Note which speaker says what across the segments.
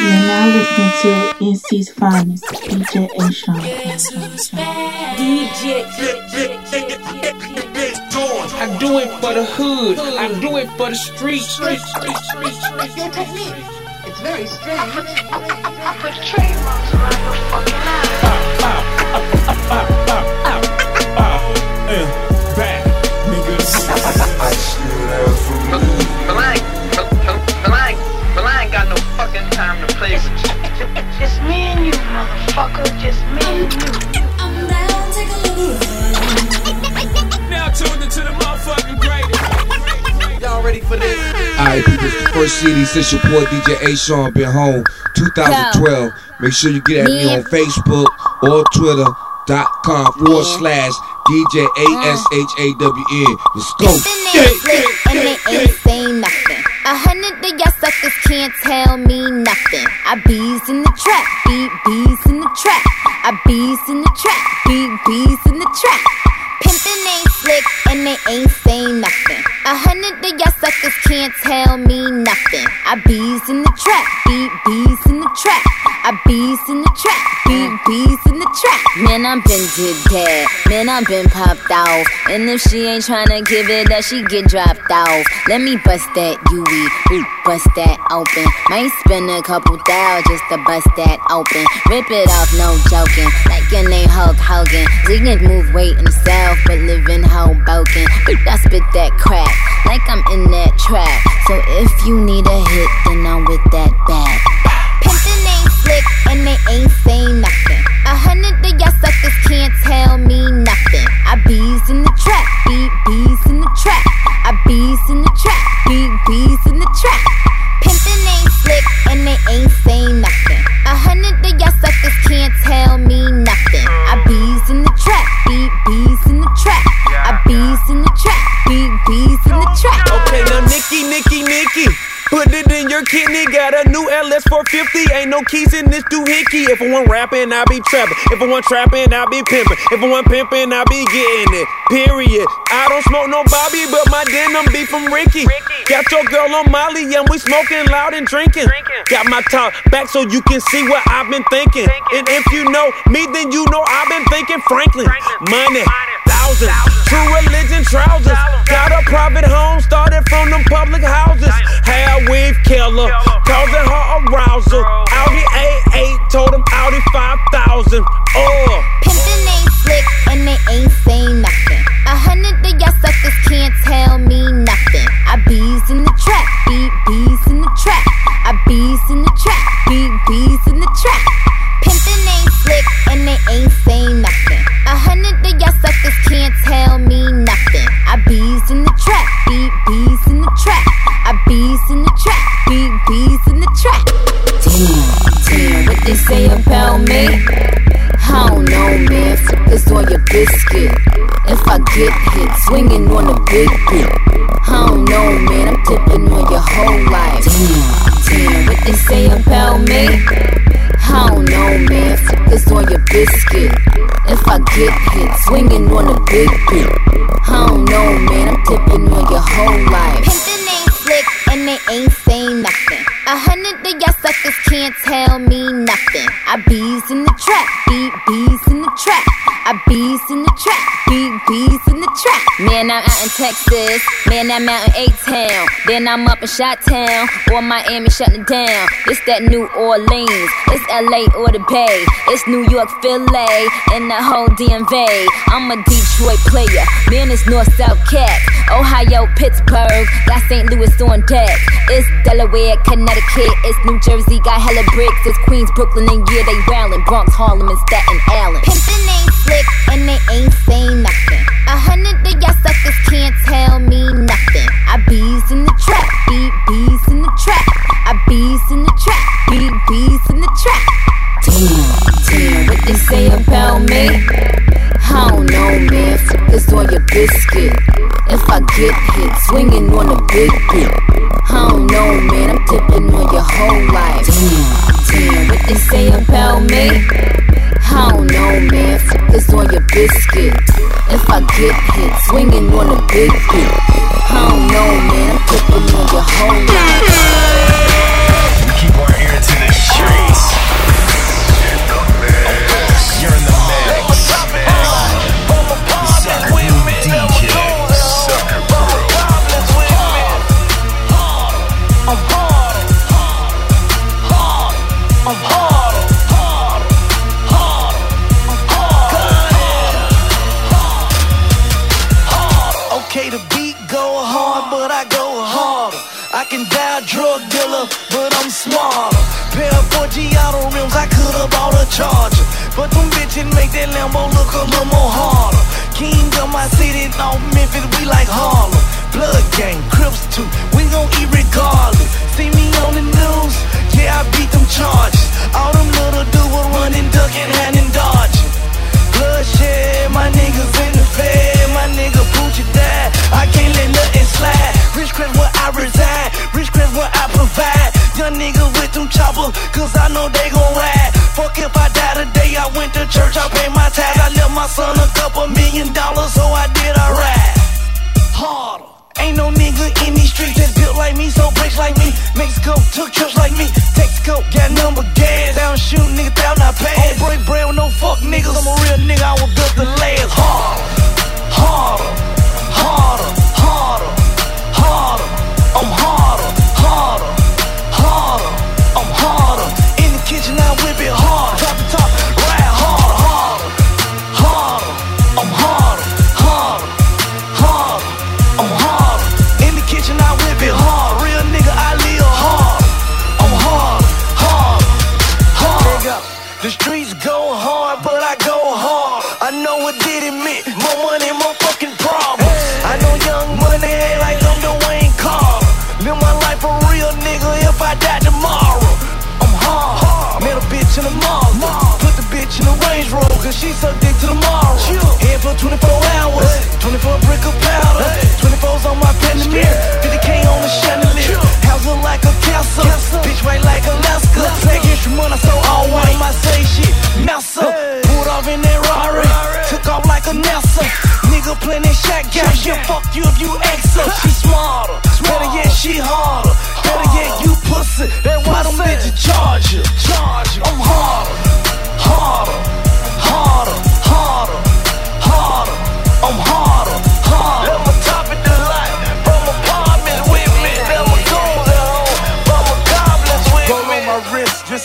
Speaker 1: You're now listening to NC's finest, DJ A. Sean.
Speaker 2: I do it for the hood. I do it for the streets.
Speaker 3: Your technique. It's very strange. Put trademarks around your fucking eyes. Motherfucker. Just me and you.
Speaker 2: Now tuned into the motherfucking greatest.
Speaker 4: Y'all ready for this?
Speaker 5: Alright, people, it's the first CD since your boy DJ A. Sean been home 2012. Make sure you get at me on Facebook or Twitter.com forward slash DJ A S H A W N. Let's go.
Speaker 6: Can't tell me nothing. I bees in the trap, beat bees in the trap. I bees in the trap, beat bees in the trap. Pimpin' ain't slick and they ain't saying nothing. A hundred of y'all suckers can't tell me nothing. I bees in the trap, beat bees in the trap. I bees in the trap, beat bees in the trap. Man, I'm been did that. Man, I'm been popped off. And if she ain't tryna give it up, she get dropped off. Let me bust that UE, bust that open. Might spend a couple thou just to bust that open. Rip it off, no joking. Like your name Hulk Hogan. We can move weight south, but live in Hoboken. I spit that crack, like I'm in that trap. So if you need a hit, then I'm with that bag. Pimpin' ain't slick and they ain't saying nothing. A hundred of y'all suckers can't tell me nothing. I bees in the trap, beat bees in the trap. I bees in the trap, beat bees in the trap. Pimpin' ain't slick and they ain't saying nothing. A hundred of y'all suckers
Speaker 2: no keys in this doohickey. If I want rapping, I be trapping. If I want trapping, I be pimping. If I want pimping, I be getting it. Period. I don't smoke no Bobby, but my denim be from Ricky. Got your girl on Molly, and we smoking loud and drinking. Got my top back so you can see what I've been thinking. And if you know me, then you know I've been thinking Franklin. Money, thousands, true religion trousers. Got a private home, started from them public houses. Hair weave killer, causing her arousal. Audi A8, told him Audi 5000. Oh. Uh.
Speaker 6: Pimpin' ain't slick and they ain't saying nothing. A hundred of y'all suckers can't tell me nothing. I bees in the trap, beat bees in the trap. I bees in the trap, beat bees in the trap. Pimpin' ain't slick and they ain't saying nothing. A hundred of y'all suckers can't tell me nothing. I bees in the trap, beat bees in the trap. I bees in the trap, beat bees in the trap. They say about me? I don't know, man. Focus on your biscuit. If I get hit, swinging on a big bit. I don't know, man. I'm tipping on your whole life. Damn, damn, what they say about me? I don't know, man. Focus on your biscuit. If I get hit, swinging on a big bit. I don't know, man. I'm tipping on your whole life. Pimpin' ain't slick and they ain't. A hundred of y'all suckers can't tell me nothing. I bees in the trap, beat bees in the trap. I bees in the trap, beat bees in the trap. Man, I'm out in Texas. Man, I'm out in A-Town. Then I'm up in Shot-Town or Miami shutting down. It's that New Orleans. It's LA or the Bay. It's New York, Philly, and the whole DMV. I'm a Detroit player. Man, it's North South Cat. Ohio, Pittsburgh. Got St. Louis on deck. It's Delaware, Connecticut. It's New Jersey. Got hella bricks. It's Queens, Brooklyn, and yeah, they wildin'. Bronx, Harlem, and Staten Island. Pimpin' ain't slick and they ain't saying nothing. A hundred of y'all suckers can't tell me nothing. I bees in the trap, beat bees in the trap. I bees in the trap, beat bees in the trap. Damn, damn, what they say about me? I know, man. Focus on your biscuit. If I get hit, swinging on a big bit. I don't know, man. I'm tipping on your whole life. Damn, damn, what they say about me? I don't know, man. Focus on your biscuit. If I get hit, swinging on a big bit. I don't know, man. I'm tipping on your whole life.
Speaker 7: My Memphis, we like Harlem. Blood gang, Crips too, we gon' eat regardless. See me on the news, yeah, I beat them charges. All them little dudes were running, ducking, handing, dodging. Bloodshed, my niggas in the fed, my nigga Poochie died. I can't let nothing slide. Rich Crest where I reside, Rich Crest where I provide. Young niggas with them choppers, cause I know they gon' ride. Fuck if I die today, I went to church, I paid my tithe. I left my son a couple million dollars, so I did alright. Harder. Ain't no nigga in these streets that's built like me, so bricks like me. Mexico took trips like me. Texaco got number gas. Down shoot nigga down I pass. Don't break bread with no fuck niggas. I'm a real nigga, I was built to last. Harder, harder, like a castle. Bitch white like Alaska. Black instrument, I so all white. My say shit. Massa. Pulled off in that Rari. Took off like a NASA. Nigga playing that shotgun. She'll fuck you if you ex her. She smarter. Better yet, she harder. Better yet, you pussy. That's why them bitches charge you. Charge you. I'm harder. Harder. Harder. Harder. Harder. I'm harder. Harder.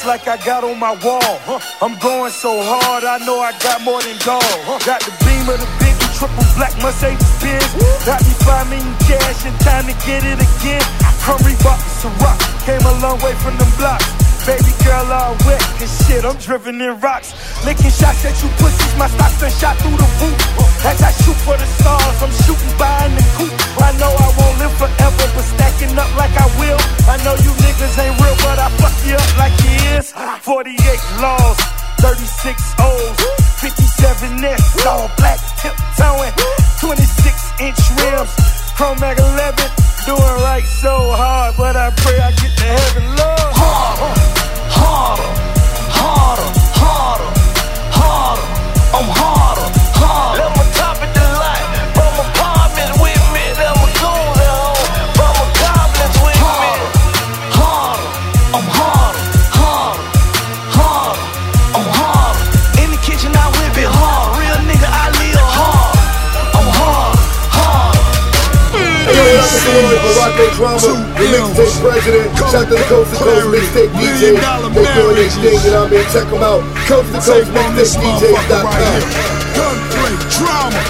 Speaker 8: Like I got on my wall. Huh. I'm going so hard, I know I got more than gold. Huh. Got the beam of the big triple black Mercedes Benz. Got me five million cash and time to get it again. From Reebok to rock, came a long way from them blocks. Baby girl all wet, cause shit, I'm driven in rocks. Licking shots at you pussies, my stocks done shot through the roof. As I shoot for the stars, I'm shooting by the coop. I know I won't live forever, but stacking up like I will. I know you niggas ain't real, but I fuck you up like you 48 laws, 36 O's, 57 S, all black tiptoeing, 26 inch rims, Chrome Mag 11, doing right so hard, but I pray I get to heaven, Lord.
Speaker 7: Harder, harder, harder, harder, harder. I'm harder,
Speaker 9: Drama, the mixtape president. Shout to the Coast to Coast mixtape DJs. They doing their thing, you know what I mean? Check them out. Coast to Coast mixtape DJs.com.
Speaker 10: Gunplay, drama,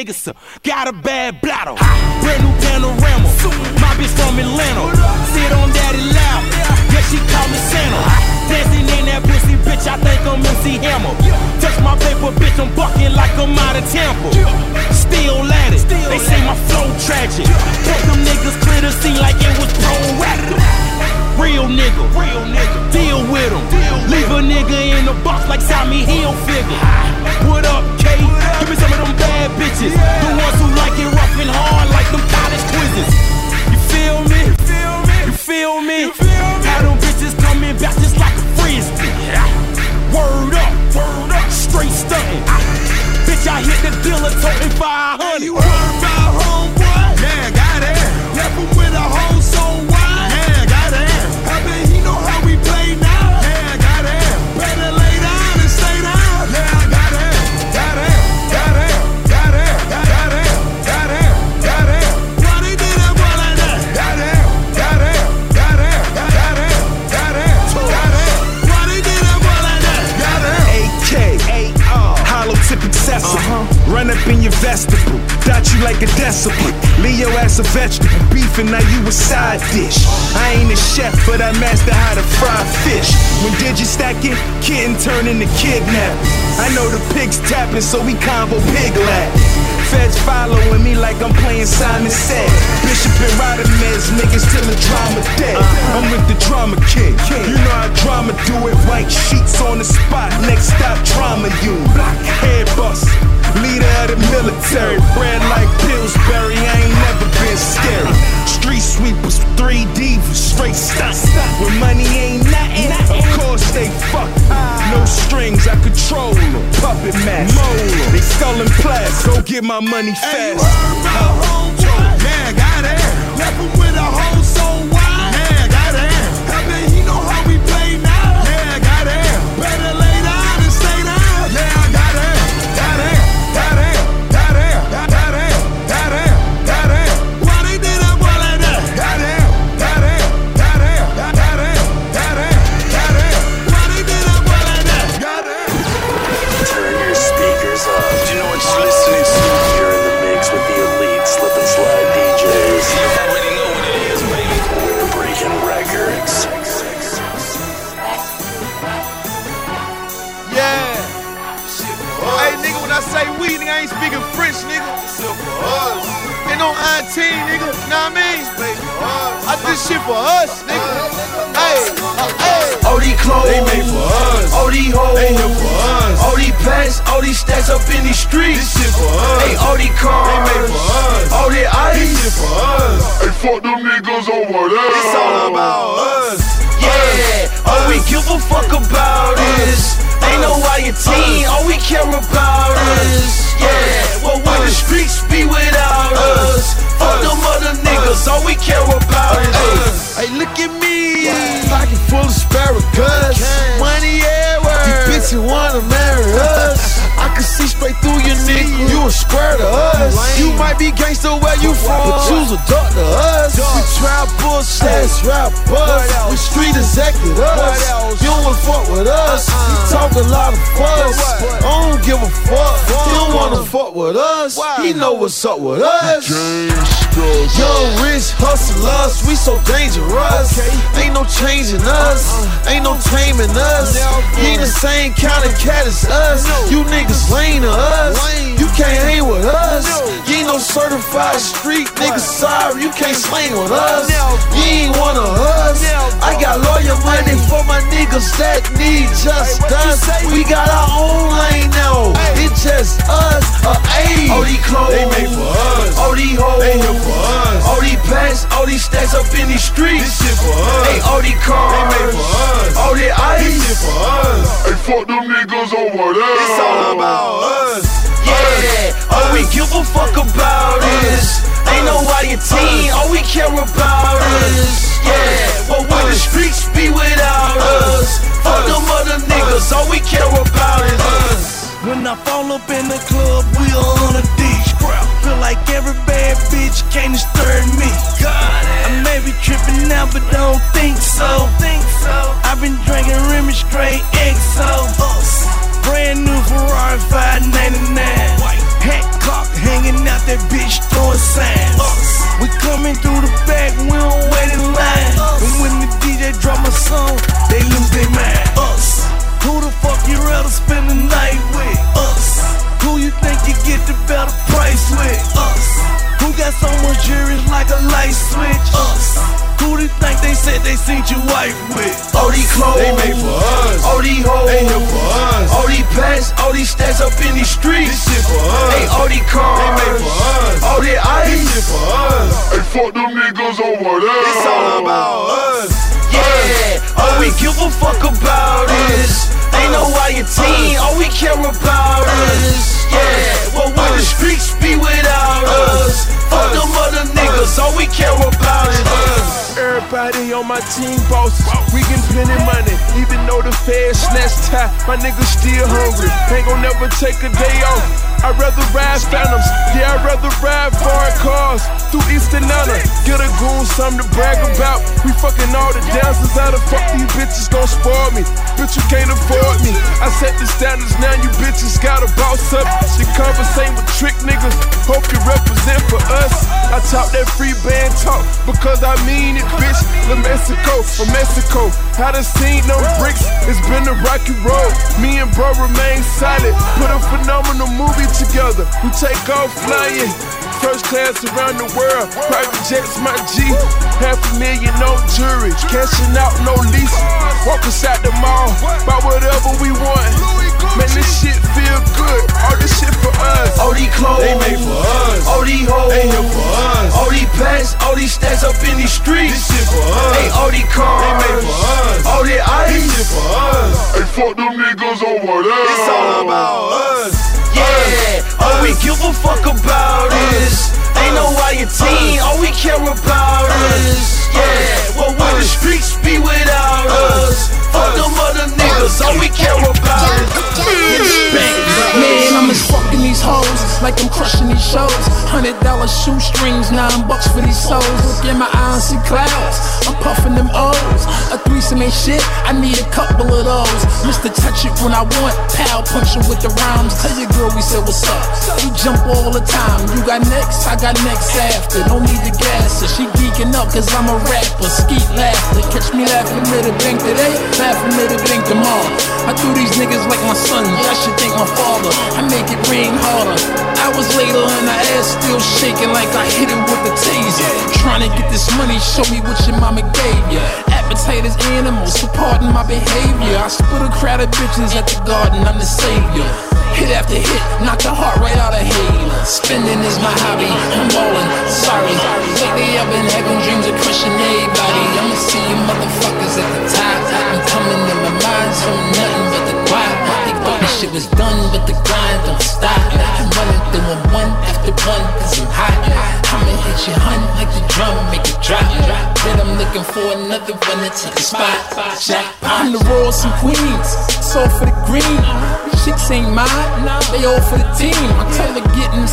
Speaker 11: Uh, got a bad bladder. Brand new panorama, my bitch from Atlanta. Sit on daddy lap, yeah, she call me Santa. Dancing in that pussy, bitch, I think I'm MC Hammer. Touch my paper, bitch, I'm bucking like I'm out of Tampa. Still at it, they say my flow tragic. Fuck them niggas clear the scene like it was proactive. Real nigga, real nigga, deal with him. Leave a nigga in the box like Tommy Hill figure. What up, K? Give me some of them bad bitches. The ones who like it rough and hard like them college quizzes. You feel me? You feel me? How them bitches coming back just like a frisbee. Word up, word up, straight stunting. Bitch, I hit the dealer toting 500.
Speaker 10: You heard about homeboy? Yeah, got it. Left him with a whole
Speaker 12: Up in your vestibule, dot you like a decibel. Leo ass a vegetable, beef and now you a side dish. I ain't a chef, but I master how to fry fish. When digi stacking, kitten turn into kidnap. I know the pigs tapping, so we combo pig lap. Feds following me like I'm playing Simon Says. Bishop and Rodamez, niggas till the drama dead. I'm with the drama king. You know how drama do it. White sheets on the spot. Next stop, trauma you. Head bust. Leader of the military. Bred like Pillsbury. I ain't never been scary. Street sweepers, three divas, straight stunt. When money ain't nothing, of course they fuck. No strings, I control them. Puppet master. They skull and plas. Go get my money fast.
Speaker 10: Yeah, got it. Left with a whole
Speaker 13: this shit for us, nigga. Hey, hey.
Speaker 14: All these clothes,
Speaker 13: They made for us.
Speaker 14: All these hoes,
Speaker 13: They here for us.
Speaker 14: All these packs, all these stacks up in these streets.
Speaker 13: This shit for us.
Speaker 14: Hey, all these cars,
Speaker 13: They made for us.
Speaker 14: All the ice,
Speaker 13: This shit for us.
Speaker 9: Hey, fuck them niggas over there.
Speaker 13: It's all about us.
Speaker 14: Yeah, all we give a fuck about is ain't no team. All we care about is yeah. What would the streets be without us? Fuck them other niggas. All we care about is
Speaker 13: gangster where you from, but you's a duck to us. We trap bullshit, that's rap executives. You don't wanna fuck with us. You talk a lot of fuss. I don't give a fuck. You don't wanna fuck with us. He know what's up with us. Young rich hustlers, we so dangerous. Ain't no changing us, ain't no taming us. You ain't the same kind of cat as us. You niggas lame to us. You can't hang with us. You ain't no certified street nigga. Sorry, you can't slang with us. You ain't one of us. I got lawyer money for my niggas that need just us. We got our own lane now. It's just us, a A.
Speaker 14: all these clothes,
Speaker 13: They made for us.
Speaker 14: all these hoes,
Speaker 13: They here for us.
Speaker 14: all these packs, all these stacks up in these streets.
Speaker 13: This shit for us.
Speaker 14: Hey, all these cars,
Speaker 13: They made for us.
Speaker 14: all the ice.
Speaker 13: This shit for us.
Speaker 9: Hey, fuck them niggas over there.
Speaker 13: It's all about us.
Speaker 14: Yeah, all we give a fuck about is ain't nobody a team. All we care about is yeah. What would the streets be without us? Fuck them other niggas. All we care about is us.
Speaker 11: When I fall up in the club, we all on a ditch. Feel like every bad bitch can't disturb me. I may be tripping now, but don't think so. I've been drinking Remy straight XO. Brand new
Speaker 7: Hat cock hanging out that bitch throwing signs. We coming through the back, we don't wait in line. And when the DJ drop my song, they lose their mind. Us. Who the fuck you rather spend the night with? Us. Who you think you get the better price with? Us. Who got so much jewelry like a light switch? Us. Who do you think they said they seen your wife with? All oh, these clothes.
Speaker 14: They made.
Speaker 7: These stacks up in these streets.
Speaker 14: This shit for us.
Speaker 7: Hey, all these cars,
Speaker 14: They made for us.
Speaker 7: All the ice,
Speaker 14: This shit for us.
Speaker 9: Hey, fuck them niggas over there.
Speaker 14: It's all about us.
Speaker 7: Yeah, all we give a fuck about is Ain't no team, all we care about is Yeah, What would the streets be without us. Fuck them other niggas, all we care about is us
Speaker 2: Everybody on my team bosses, we get plenty money. Even though the feds snatch tie, my niggas still hungry. Ain't gon' never take a day off. I'd rather ride phantoms, yeah, I'd rather ride foreign cars through East Atlanta. Get a goon, something to brag about. We fucking all the dancers, how the fuck these bitches gon' spoil me? Bitch, you can't afford me. I set the standards, now you bitches gotta boss up. The conversate with trick niggas, hope you represent for us. I talk that free band talk because I mean it, bitch. La Mexico, from Mexico. I done seen no bricks, it's been a rocky road. Me and bro remain silent, put a phenomenal movie together. We take off flying. First class around the world, private jets, my G. Half a million, no jury, cashing out, no lease. Walk us out the mall, buy whatever we want. Man, this shit feel good, all this shit for us.
Speaker 7: All these clothes,
Speaker 14: They made for us.
Speaker 7: all these hoes,
Speaker 14: They here for us.
Speaker 7: all these packs, all these stacks up in these streets.
Speaker 14: This shit for us.
Speaker 7: Hey, all these cars,
Speaker 14: They made for us.
Speaker 7: all the
Speaker 14: This
Speaker 7: ice.
Speaker 14: shit for us.
Speaker 9: Hey, fuck them niggas over there.
Speaker 14: It's all about us.
Speaker 7: Yeah, all we give a fuck about is Ain't no team, all we care about is Yeah, What would the streets be without us Fuck them other niggas, all we care about is
Speaker 15: Man, I'm as fucking these hoes like I'm crushing these shows. Hundred dollar shoestrings, nine bucks for these souls. Look in my eyes, see clouds. I'm puffing them O's. A threesome ain't shit, I need a couple of those. Mr. Touch it when I want, pal punching with the rhymes. Tell your girl we said what's up. We jump all the time. You got next, I got next after. No need to gas her. She geeking up cause I'm a rapper. Skeet laughter. Catch me laughing at a blink today, laughing at a blink tomorrow. I do these niggas like my son, y'all should thank my father. I make it rain harder. Hours later and the ass still shaking like I hit it with a taser. Trying to get this money, show me what your mama gave ya. Appetite animals, pardon my behavior. I split a crowd of bitches at the garden, I'm the savior. Hit after hit, knock the heart right out of here. Spending is my hobby, I'm ballin', sorry. Lately I've been having dreams of crushing everybody. I'ma see you motherfuckers at the top. I'm coming in my mind, so nothing but the shit was done, but the grind don't stop. I'm running through them one after one, cause I'm hot. I'ma hit you, hun, like the drum, make it drop. Then I'm looking for another one to take a spot. Jackpot. I'm the Royals and Queens, all for the green. Chicks ain't mine, they all for the team. I tell her get in the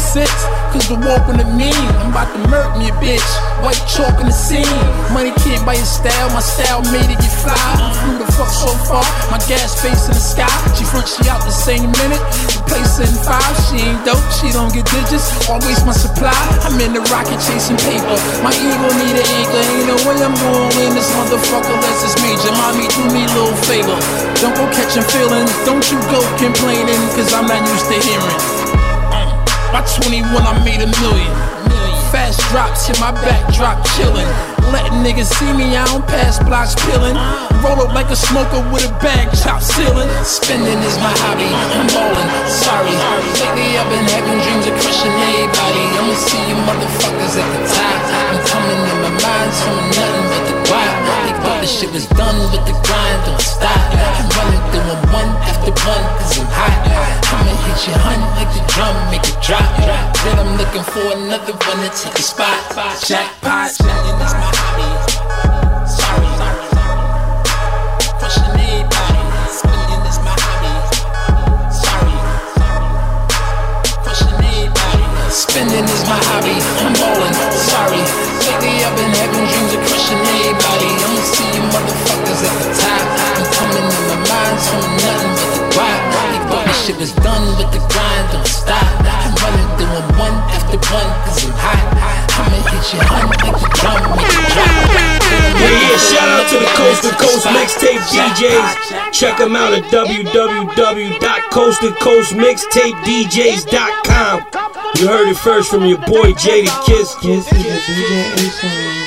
Speaker 15: cause the walk on the mean. I'm about to murk me a bitch, white chalk in the scene. Money can't buy your style, my style made it get fly. Flew the fuck so far, my gas face in the sky. She front, she out the same minute. Replace her in five, she ain't dope, she don't get digits. Always my supply, I'm in the rocket chasing paper. My ego need an anchor, ain't no way I'm gonna win this motherfucker unless it's major. Mommy, do me a little favor. Don't go catching feelings, don't you go complaining, cause I'm not used to hearing. Uh, by 21, I made a million. Fast drops in my backdrop chillin'. Letting niggas see me, I don't pass blocks pillin'. Roll up like a smoker with a bag chop ceiling. Spending is my hobby, I'm ballin', sorry. Lately I've been having dreams of crushing everybody. I'ma see you motherfuckers at the top. I'm coming in my mind, so nothing but the quiet. Thought shit was done, but the grind don't stop. I'm running through them one after one, cause I'm hot. I'ma hit you, hun, like the drum, make it drop. Then I'm looking for another one to take a spot. Jackpot, spending is my hobby. Sorry, crushing everybody. Spending is my hobby. Sorry, crushing everybody. Spending is my hobby. I'm ballin', sorry. I've been having dreams of crushing everybody. I'ma see you motherfuckers at the top. I'm coming in my mind, so nothing but the quiet. They thought this shit was done, but the grind don't stop. I'm running through them one after one, cause I'm hot. I'ma hit you, hun, like the drum, make it drop.
Speaker 16: Yeah, yeah, shout out to the Coast to Coast Mixtape DJs. Check them out at www.coasttocoastmixtapedjs.com. You heard it first from your boy Jadakiss.
Speaker 17: This is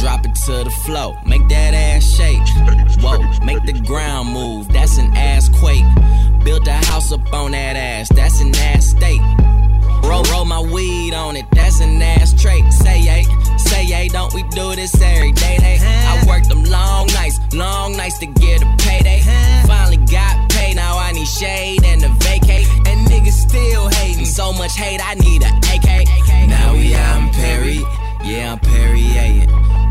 Speaker 18: Drop it to the flow, make that ass shake. Whoa, make the ground move, that's an ass quake. Build a house up on that ass, that's an ass state. Roll, roll my weed on it, that's an ass trait. Say yay, say yay, don't we do this every day? Hey, I worked them long nights, long nights to get a payday. Finally got paid, now I need shade and a vacate. And niggas still hating, so much hate, I need a AK. Now we out in Perry, yeah, I'm Perrier.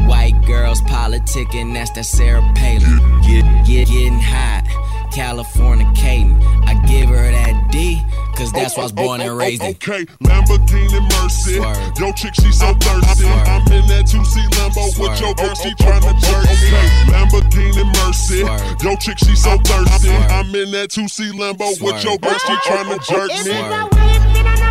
Speaker 18: White girls politicking, that's that Sarah Palin. Get, get, getting hot, Californicating. I give her that D, cause that's why I was born and oh, oh, oh, raised in.
Speaker 9: Okay, Lamborghini Mercy. Yo, chick, she so thirsty. I'm in that 2C Lambo with your girl, she tryna jerk me. Okay, Lamborghini Mercy. Yo, chick, she so thirsty. I'm in that 2C Lambo with your girl, she tryna jerk me.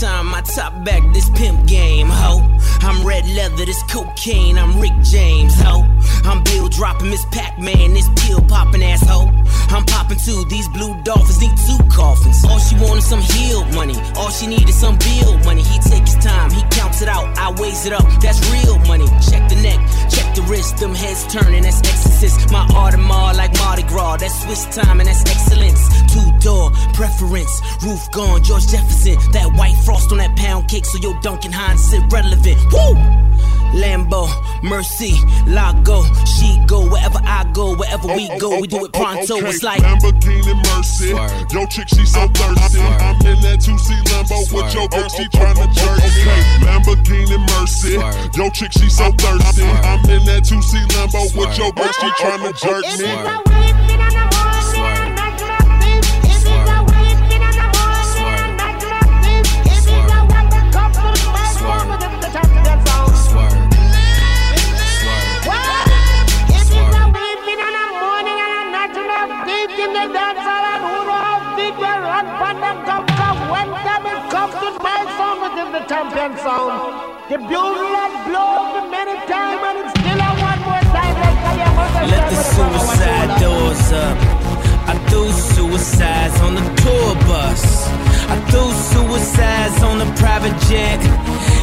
Speaker 18: Time, my top back, this pimp game, ho. I'm red leather, this cocaine, I'm Rick James, ho. I'm Bill dropping Miss Pac Man, this pill popping asshole. I'm popping too, these blue dolphins need two coffins. All she want is some healed money, all she need is some bill money. He takes his time, he counts it out, I weighs it up, that's real money. Check the neck, check the wrist, them heads turning, that's exorcist. My Audemars like Mardi Gras, that's Swiss time and that's excellence. Two door preference, roof gone, George Jefferson. That white frost on that pound cake, so your Duncan Hines is irrelevant. Woo! Lambo, Mercy, Lago, she go wherever I go, wherever we go, we do it oh, oh, oh, pronto.
Speaker 9: Okay,
Speaker 18: It's like
Speaker 9: Lamborghini Mercy. Yo, chick, she so thirsty. I'm in that 2C Lambo with your girl, she tryna jerk me. Okay, Lamborghini Mercy. Yo, chick, she so thirsty. I'm in that 2C Lambo with your girl, she tryna jerk me.
Speaker 19: Champion sound. The bugle that blows the many time and it's still a one more time.
Speaker 18: Let the suicide doors up. I threw suicides on the tour bus. I threw suicides on the private jet.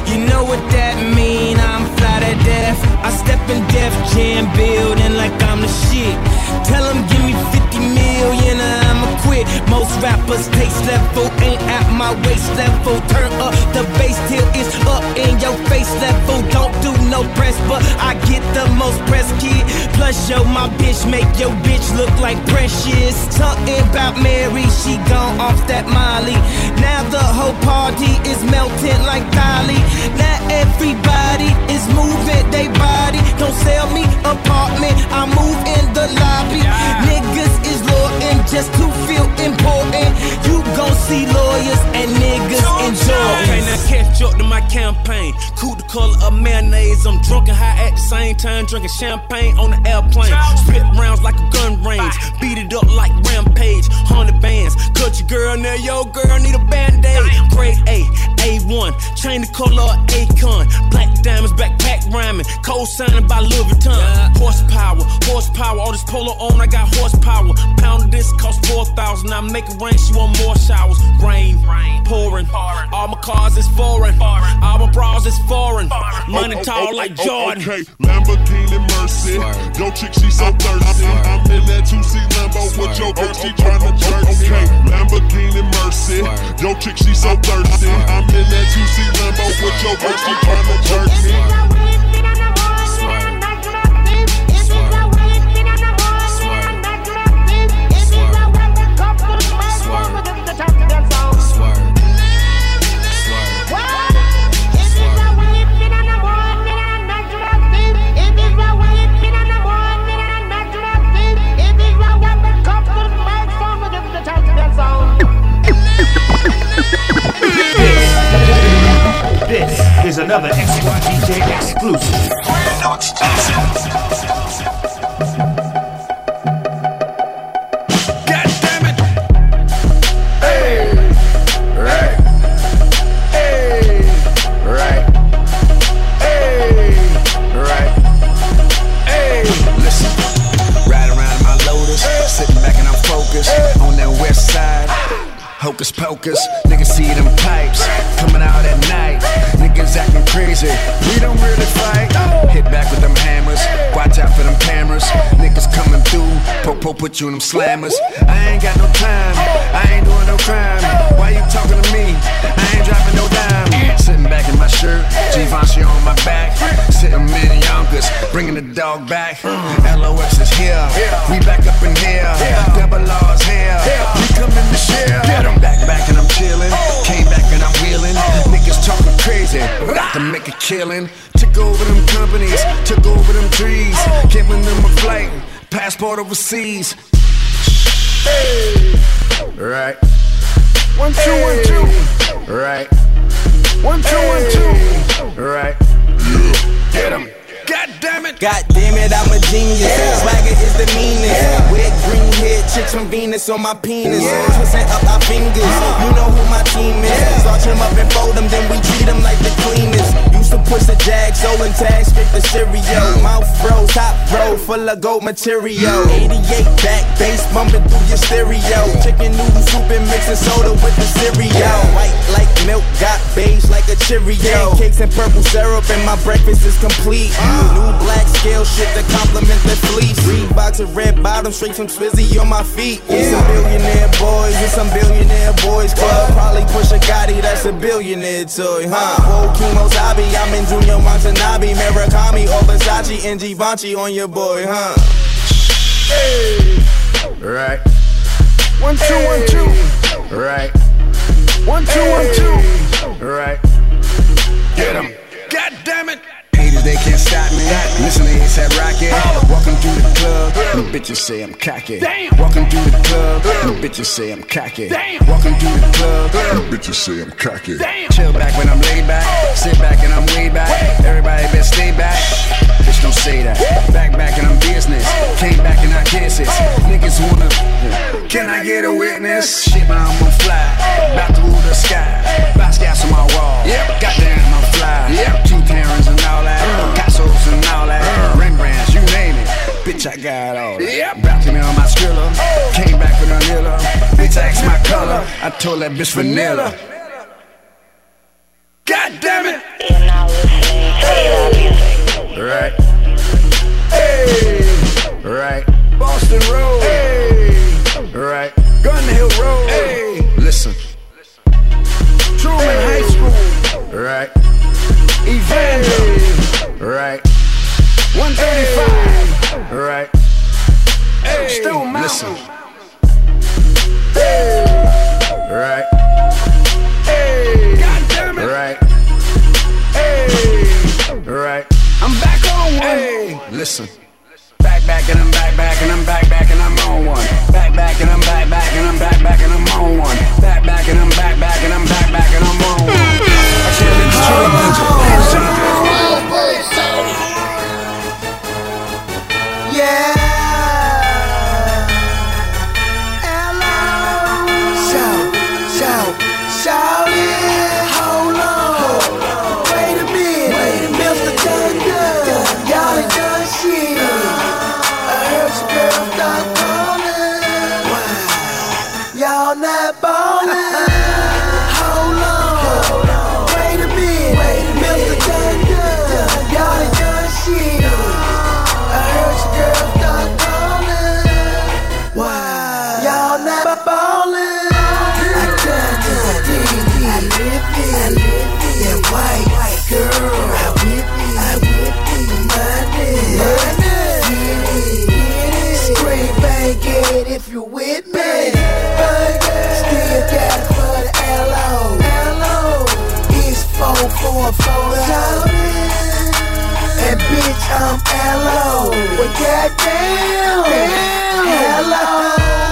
Speaker 18: You know what that mean? I'm fly to death. I step in Def Jam building like I'm the shit. Tell 'em give me 50 million or I'ma quit. Most rappers taste level ain't at my waist level. Turn up bass till it's up in your face level. Don't do no press, but I get the most press kid. Plus, yo, my bitch make your bitch look like precious. Something about Mary, she gone off that Molly. Now the whole party is melting like Dalí. Now everybody is moving they body. Don't sell me apartment, I move in the lobby. Niggas is loyal and just to feel important. You gon' see lawyers and niggas enjoy.
Speaker 20: Okay, now catch up to my campaign. Cool the color of mayonnaise. I'm drunk and high at the same time, drinking champagne on the airplane. Spit rounds like a gun range. Beat it up like rampage. Hundred bands. Cut your girl now, yo girl need a band-aid. Grade A, A1. Chain the color of Akon. Black diamonds, backpack rhyming. Cold signing by Louis Vuitton. Horsepower, horsepower. All this polo on, I got horsepower. Pound of this cost 4,000. I make it rain, she want more showers. Rain, pouring. All my cars is foreign. All my bras is foreign. Money oh, oh, oh, tall like oh, Jordan.
Speaker 9: Okay, Lamborghini Mercy. Yo, chick, she so thirsty. I'm in that 2C Lambo with your girl, she tryna jerk me. Okay, Lamborghini Mercy. Yo, chick, she so thirsty. I'm in that 2C Lambo with your girl, she tryna jerk me.
Speaker 21: This is another XYDJ exclusive.
Speaker 22: We're not exclusive. Pocus, niggas see them pipes coming out at night. Niggas acting crazy, we don't really fight. Hit back with them hammers, watch out for them cameras. Popo put you in them slammers. I ain't got no time, I ain't doing no crime. Why you talking to me? I ain't dropping no dime. Sitting back in my shirt, Givenchy on my back. Sitting in Yonkers, bringing the dog back. LOX is here, we back up in here. Double R's here, we coming to share. I'm back, back and I'm chilling. Came back and I'm wheeling. Niggas talking crazy, about to make a killing. Took over them companies, took over them trees. Giving them a flight, passport overseas. Right.
Speaker 23: One, two, one, two.
Speaker 22: Right.
Speaker 23: One, two, one, two.
Speaker 22: Right. Yeah.
Speaker 23: Get him. God damn it.
Speaker 24: God damn it, I'm a genius. Swagger is the meanest. With green head chicks from Venus on my penis. Twisting up our fingers. Uh. You know who my team is. Starch them up and fold them, then we treat them like the cleanest. Used to push the jags, jag, stolen tags, straight the stereo. Mouth froze, top row, full of gold material. 88 back, bass bumping through your stereo. Chicken noodle soup and mixing soda with the cereal. White like milk, got beige like a Cheerio. Cakes and purple syrup, and my breakfast is complete. Uh. New black scale shit to complement the fleece. box and red bottoms, straight from Swizzy on my feet. Yeah. Some billionaire boys with some billionaire boys club. Probably push a Gotti, that's a billionaire toy, huh? Whoa, Kimosabi, I'm in Junya Watanabe, Murakami, or Versace, and Givenchy on your boy, huh?
Speaker 23: Hey.
Speaker 22: Right.
Speaker 23: One, two, one, two.
Speaker 22: Right.
Speaker 23: One, two, one, two.
Speaker 22: Right.
Speaker 23: Get him. God damn it.
Speaker 22: They can't stop me. Listen to ASAP Rocky. Walking through the club, and the bitches say I'm cocky. Walking through the club, and the bitches say I'm cocky. Walking through the club, and the bitches say I'm cocky. Chill back when I'm laid back. Sit back and I'm way back. Everybody better stay back. Bitch, don't say that. Back, back and I'm business. Came back and I kisses. Niggas wanna. Can I get a witness? Shit, but I'm on fly. About to rule the sky. Basquiat's on my wall. Yep. Goddamn, I'm fly. Yep. Two Terrans and all that. Picasso's and all that. Rembrandts, you name it. Bitch, I got all that.
Speaker 23: Yep.
Speaker 22: Me on my skrilla. Came back with vanilla. Bitch, asked my color. I told that bitch vanilla.
Speaker 23: God damn it.
Speaker 22: Right.
Speaker 23: Hey.
Speaker 22: Right.
Speaker 23: Boston Road. Hey.
Speaker 22: Right.
Speaker 23: Gun Hill Road. Hey.
Speaker 22: Listen.
Speaker 23: Truman High School.
Speaker 22: Right.
Speaker 23: Evander.
Speaker 22: Right.
Speaker 23: 135.
Speaker 22: Right.
Speaker 23: Hey. Stone Mountain.
Speaker 22: Listen.
Speaker 23: Hey.
Speaker 22: Right.
Speaker 23: Hey. God damn it.
Speaker 22: Right.
Speaker 23: Hey.
Speaker 22: Right.
Speaker 23: I'm back on one. Hey.
Speaker 22: Listen. Back, back, and I'm back, back, and I'm back, back, and I'm on one. Back, back, and I'm back, back, and I'm back, back, and I'm on one. Back, back, and I'm back, back, and I'm back, back, and I'm on one. I can't be
Speaker 25: 444 and bitch, I'm LO. Well, goddamn. Hello.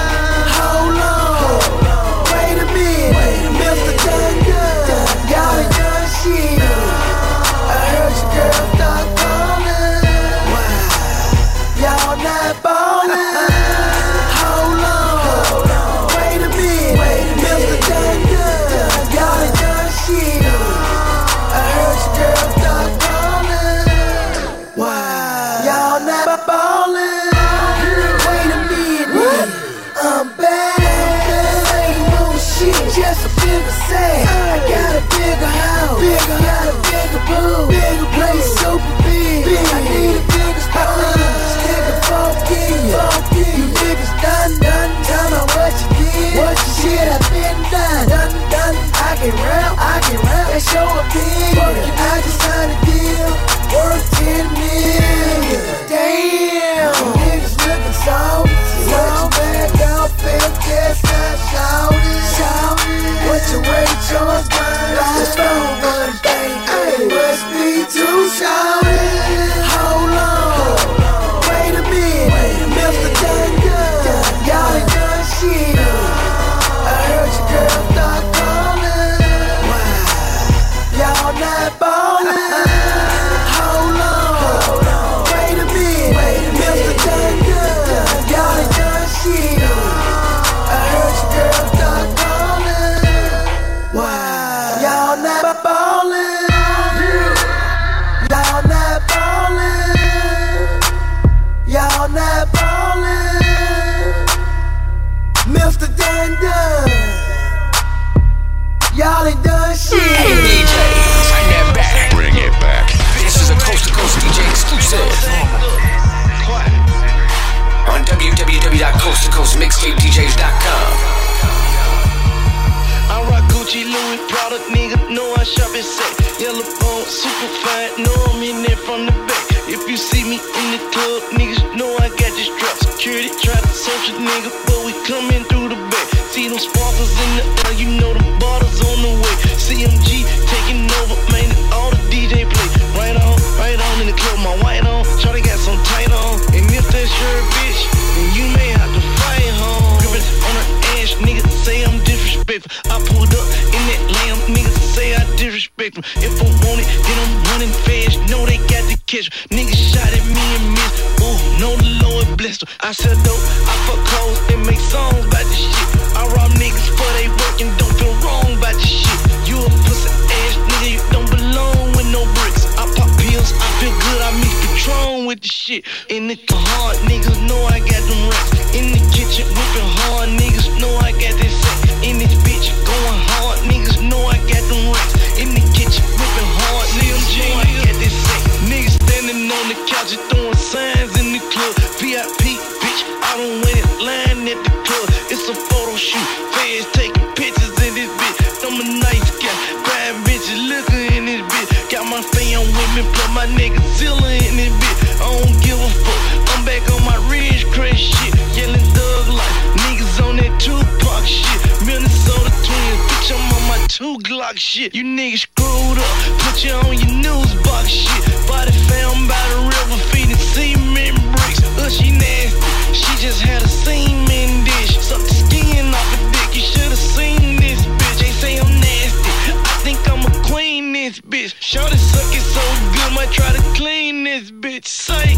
Speaker 7: two Glock shit. You niggas screwed up, put you on your news box shit. Body found by the river, feeding cement bricks. Uh, she nasty, she just had a semen dish. Sucked the skin off her dick, you should've seen this bitch. They say I'm nasty, I think I'm a queen this bitch. Shorty suck it so good, might try to clean this bitch. Say,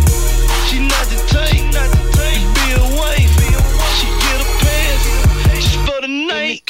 Speaker 7: she not the type, not the type. Be a wife, she get a pass, just for the night.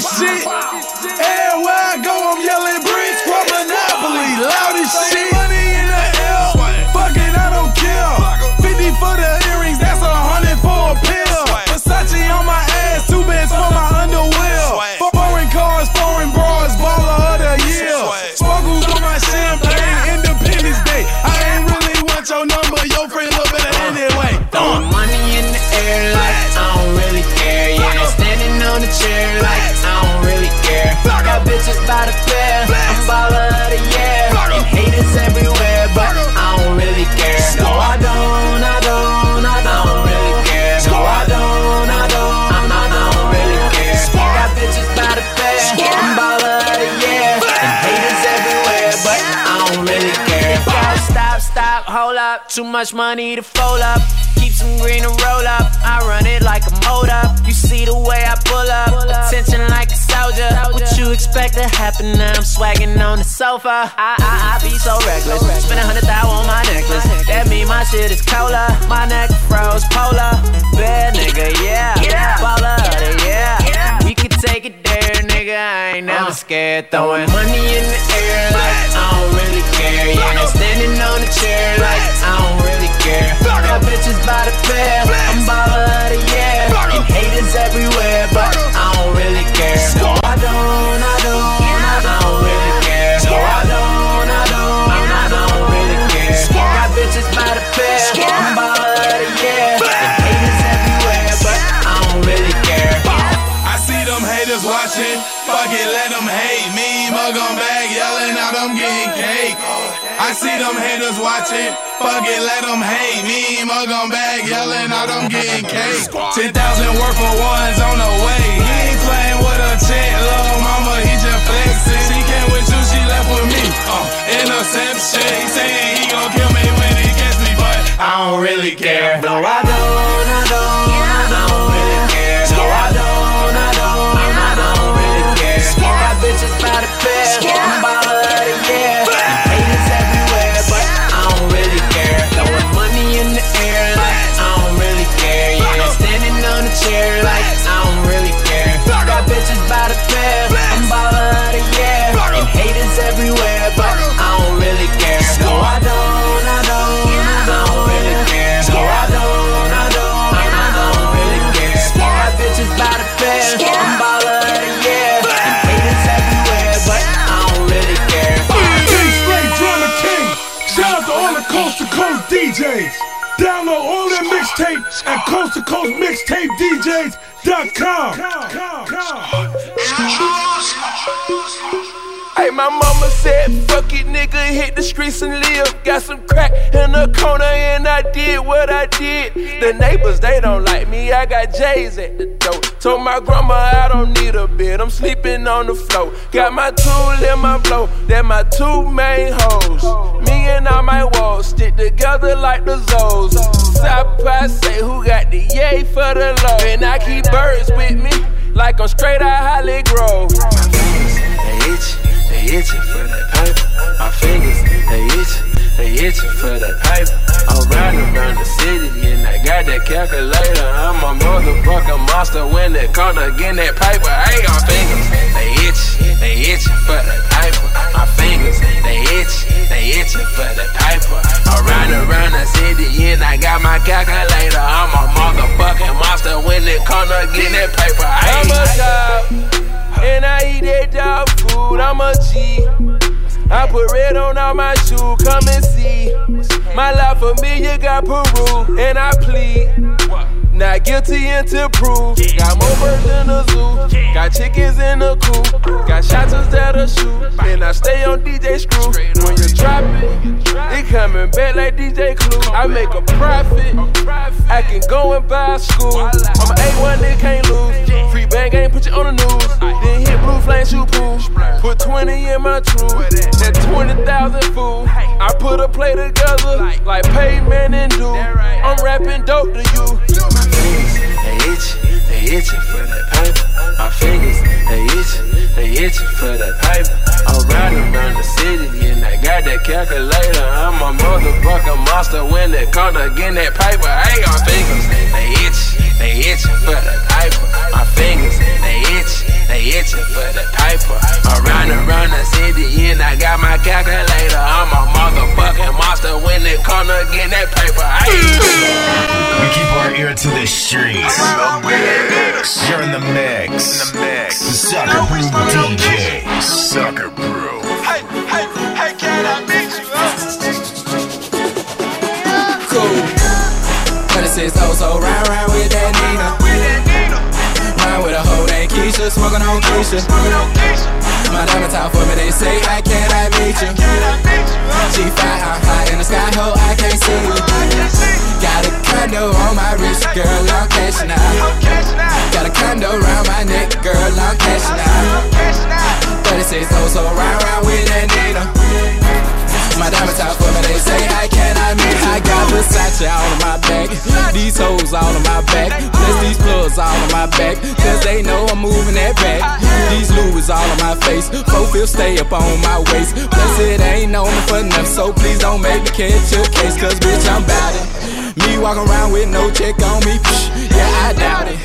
Speaker 10: As shit.
Speaker 20: Much money to fold up. Keep some green to roll up. I run it like a up. You see the way I pull up. Attention like a soldier. What you expect to happen now? I'm swagging on the sofa. I, I, I be so reckless. Spend a hundred thousand on my necklace. That mean my shit is cola. My neck froze polar. Bad nigga, yeah. Baller, yeah. We could take it nigga. I ain't never scared. Throwing money in the air like I don't really care. Yeah, they standing on the chair like I don't really care. Got bitches by the pair. I'm baller of the year. And haters everywhere, but I don't really care. No, I don't, I don't, I
Speaker 10: them hate me. Mug back, yelling out, I'm getting cake. I see them haters watching. Fuck it, let them hate me. Mug back, yelling out, I'm getting cake. 10,000 worth for ones on the way. He ain't playing with a chick, little mama, he just flexing. She came with you, she left with me. Uh, interception. He saying he gon' kill me when he gets me, but I don't really care.
Speaker 20: No, I don't,
Speaker 8: coast to coast mixtape
Speaker 2: Hey, my mama said, fuck it, nigga, hit the streets and live. Got some crack in the corner, and I did what I did. The neighbors, they don't like me, I got J's at the door. Told my grandma I don't need a bed, I'm sleeping on the floor. Got my tool in my blow, that my two main hoes. Me and all my walls stick together like the Zoes. South say who got the yay for the low. And I keep birds with me, like I'm straight out
Speaker 20: Hollygrove. Itch, they itching for that pipe. My fingers, they itch, they itching for that pipe. I'm riding around the city and I got that calculator. I'm a motherfucking monster when it comes to getting that paper. Hey, my fingers, they itch, they itching for that piper. My fingers, they itch, they itching for that piper. I'm riding around the city and I got my calculator. I'm a motherfucking monster when it comes to getting that paper. Hey,
Speaker 2: I'm a dog, and I eat that dog food. I'm a G. I put red on all my shoes, come and see. My life familiar got Peru, and I plead. Not guilty until proved. Got more birds than a zoo. Got chickens in the coop. Got shots that'll shoot. And I stay on DJ Screw. When you drop it, it coming back like DJ Clue. I make a profit. I can go and buy school. I'm an A1 that can't lose. Free bang ain't put you on the news. Then hit blue flame shoe pool. Put 20 in my truth. That 20,000 fool. I put a play together like payment and do. I'm rapping dope to you.
Speaker 20: Fingers, they itch, they itching for that pipe. My fingers, they itch, they itching for that pipe. I'm riding around the city and I got
Speaker 26: that calculator. I'm a motherfucking monster when it comes to that paper. Hey, my fingers, they itch, they itching for that paper. My fingers, they itch, they itching for the paper. Around and around the city, and I got my calculator. I'm a motherfucking monster when it comes to getting that paper.
Speaker 27: We keep our ear to the streets. You're in the mix. In the mix. The Sucker Brew DJ. Sucker Brew.
Speaker 28: Hey, hey, hey, can I meet you?
Speaker 29: Cool. 36 oh so round round Keisha, smoking on Keisha. My diamond top for me, they say, I can't I meet you. G5, I'm high in the sky, ho, I can't see you. Got a condo on my wrist, girl, I'm cashing out. Got a condo around my neck, girl, I'm cashing out. 36 oh so round round with that Nina. My diamond top for me, they say, I cannot meet. I got Versace all on my back, these hoes all on my back, my back, cause they know I'm moving that back. These Louis all on my face, four fifths stay up on my waist, plus it ain't me for nothing, so please don't make me catch your case, cause bitch, I'm bout it. Me walking around with no check on me, psh, yeah, I doubt it.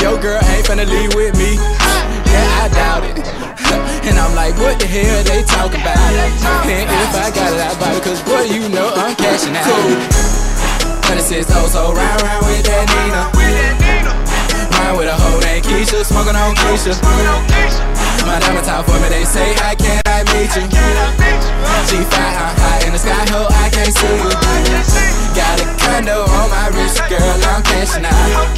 Speaker 29: Your girl ain't finna leave with me, psh, yeah, I doubt it. And I'm like, what the hell they talk about? And if I got it, I buy it, cause boy, you know I'm cashing out. Cool. 26 oh, so round, round with that Nina. Ride with a hoe named Keisha, smoking on Keisha. My diamond top for me, they say, I can't I meet you. G5, I'm high in the sky, ho, I can't see you. Got a condo on my wrist, girl, I'm cashing out.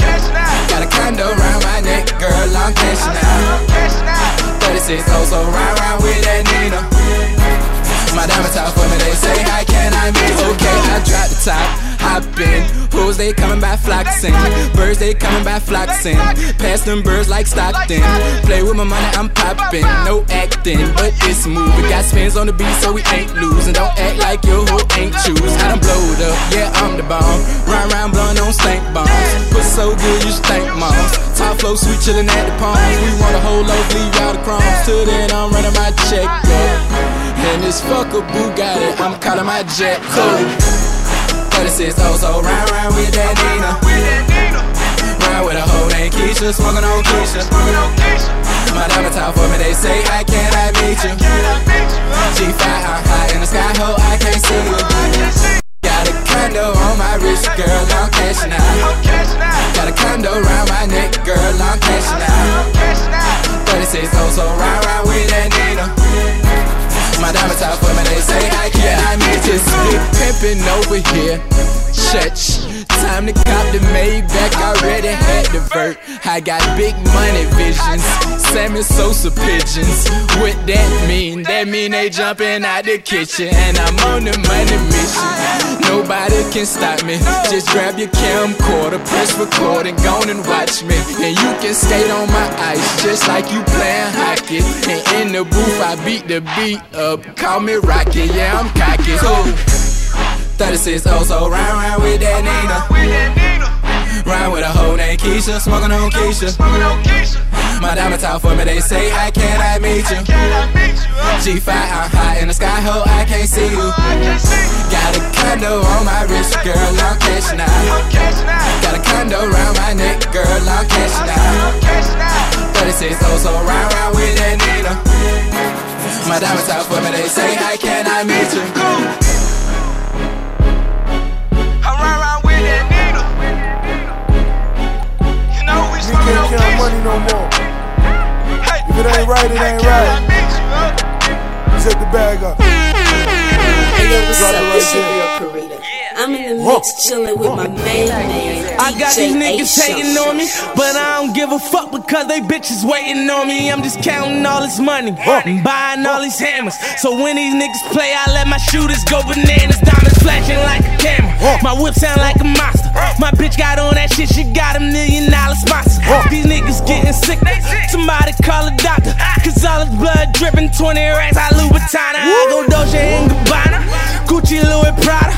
Speaker 29: Got a condo around my neck, girl, I'm cashing out. 36 oh, so round, round with that Nina. My diamond top for me, they say, I can I be? Okay, I drop the top, hop in. Hoes, they coming by flocking. Birds, they coming by flocking. Pass them birds like Stockton. Play with my money, I'm popping. No acting, but it's moving. Got spins on the beat, so we ain't losing. Don't act like your hoe ain't choose. I done blowed up, yeah, I'm the bomb. Run round, blowing on stank bombs. Put so good, you stank moms. Top flow, sweet chillin' at the palms. We want a whole loaf, leave out the crumbs. Till then, I'm running my check up. And this fucker Bugatti, I'm calling my jet cool. 36 oh, so round, round with that Nina. Ride with a hoe named Keisha, smoking on Keisha. My diamond top for me, they say, I can't I meet you. G5, I'm high in the sky, ho, I can't see you. Got a condo on my wrist, girl, I'm cashing out. Got a condo around my neck, girl, I'm cashing out. 36 oh, so round, round with that Nina. My diamond top for me, they say I can't. I need this big pimpin' over here. Church, time to cop the Maybach. I already had the vert. I got big money visions. Sammy Sosa pigeons. What that mean? That mean they jumping out the kitchen, and I'm on the money mission. Nobody can stop me. Just grab your camcorder, press record, and go and watch me. And you can skate on my ice, just like you playing hockey. And in the booth, I beat the beat up. Call me Rocky, yeah, I'm cocky. Cool. 36 oh, so round, round with that Nina. Ride with a hoe named Keisha, smoking on Keisha. My diamond top for me, they say, I can't I meet you. G5, I'm high in the sky, ho, I can't see you. Got a condo on my wrist, girl, I'm cashing out. Got a condo around my neck, girl, I'm cashing out. 36 oh, so round, round with that Nina. My diamond top for me, they say, I can't I meet you.
Speaker 8: Money no more. If it ain't right, it ain't right. Take the bag up.
Speaker 30: Hey, yo, what's up?
Speaker 8: it
Speaker 30: This
Speaker 8: right
Speaker 30: your
Speaker 8: there.
Speaker 30: girl Karita. I'm in the mix chilling with my main man.
Speaker 31: I got these niggas
Speaker 30: Ace
Speaker 31: hating on me, but I don't give a fuck because they bitches waiting on me. I'm just counting all this money and buying all these hammers. So when these niggas play, I let my shooters go bananas. Diamonds flashing like a camera. My whip sound like a monster. My bitch got on that shit, she got a million dollar sponsor. These niggas getting sick. Somebody call a doctor. Cause all this blood dripping 20 racks. I Louboutana. I go Dolce and Gabbana. Gucci, Louis, Prada.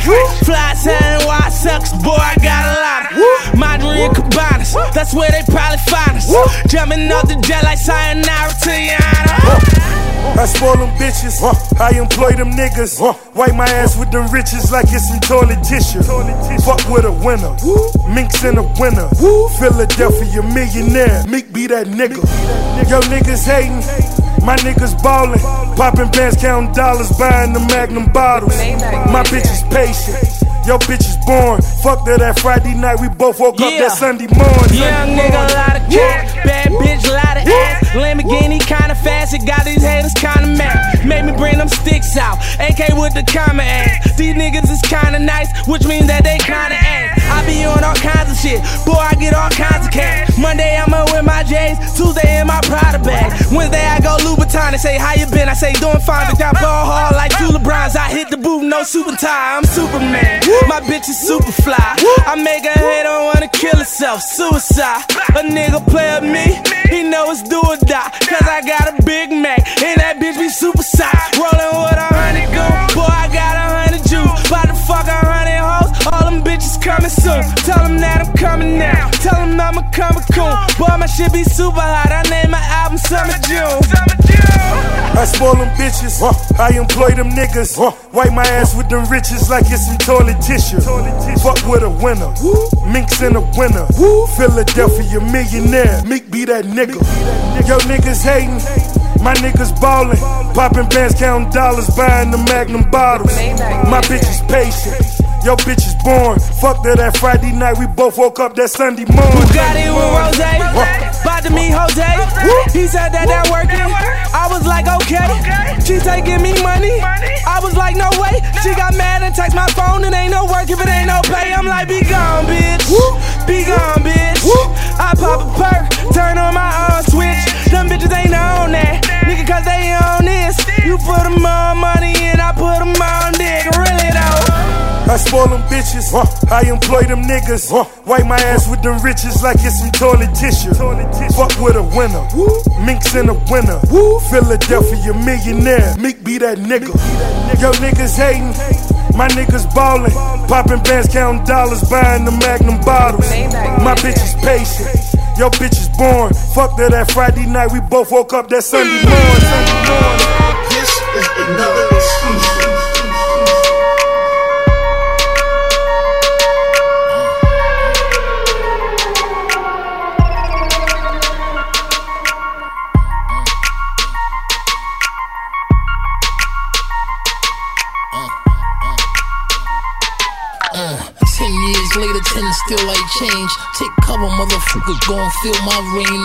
Speaker 31: Fly sign, why sucks, boy, I got a lot of Madrid and Cabanas. That's where they probably find us. Jumping off the jet like sayonara to Yana.
Speaker 8: I spoil them bitches, I employ them niggas. Wipe my ass with them riches like it's some toilet tissue. Fuck with a winner, Minks in a winner. Philadelphia millionaire, Meek be that nigga. Yo niggas hating, my niggas ballin'. Popping bands, counting dollars, buying the Magnum bottles. My bitch is patient. Yo, bitch is born. Fuck that, that Friday night, we both woke up that Sunday morning.
Speaker 31: Young nigga, a lot of cash. Bitch, lot of ass. Lamborghini kinda fast, it got these haters kinda mad. Made me bring them sticks out. AK with the comma ass. These niggas is kinda nice, which means that they kinda ass. I be on all kinds of shit. Boy, I get all kinds of cash. Monday, I'ma with my J's. Tuesday, in my Prada bag. Wednesday, I go Louboutin and say, How you been? I say, Doing fine, bitch. I ball hard like two LeBrons. I hit the booth, no super tie. I'm Superman. My bitch is super fly. I make a hater wanna kill herself. Suicide. A nigga play with me, he know it's do or die. Cause I got a Big Mac, and that bitch be super size. Rolling with a hundred goons. Coming soon. Tell them that I'm coming now. Tell them I'm a comic coon. Boy, my shit be super hot. I name my album Summer June. Summer June.
Speaker 8: I spoil them bitches, I employ them niggas. Wipe my ass with them riches like it's some toilet tissue. Fuck with a winner, Minks in a winner. Philadelphia millionaire, Meek be that nigga. Yo, niggas hating, my niggas ballin'. Popping bands, counting dollars, buying the Magnum bottles. My bitch is patient. Yo, bitch is born. Fuck that, that Friday night, we both woke up that Sunday morning.
Speaker 31: Bugatti with Rose, about to meet Jose. He said that that working. I was like, okay. She taking me money. I was like, no way. She got mad and text my phone and ain't no work if it ain't no pay. I'm like, be gone, bitch. Be gone, bitch. I pop a perk, turn on my on switch. Them bitches ain't on that. Nigga, cause they on this. You put them on money and I put them on dick. Really though.
Speaker 8: I spoil them bitches, I employ them niggas. Wipe my ass with them riches like it's some toilet tissue. Fuck with a winner, Minks in a winner. Philadelphia millionaire, Meek be that nigga. Yo, niggas hating, my niggas ballin'. Popping bands, counting dollars, buying the Magnum bottles. My bitch is patient. Yo, bitch is born. Fuck that, that Friday night, we both woke up that Sunday morning. Sunday morning.
Speaker 32: This is another
Speaker 15: still ain't change. Take cover, motherfuckers gon' feel my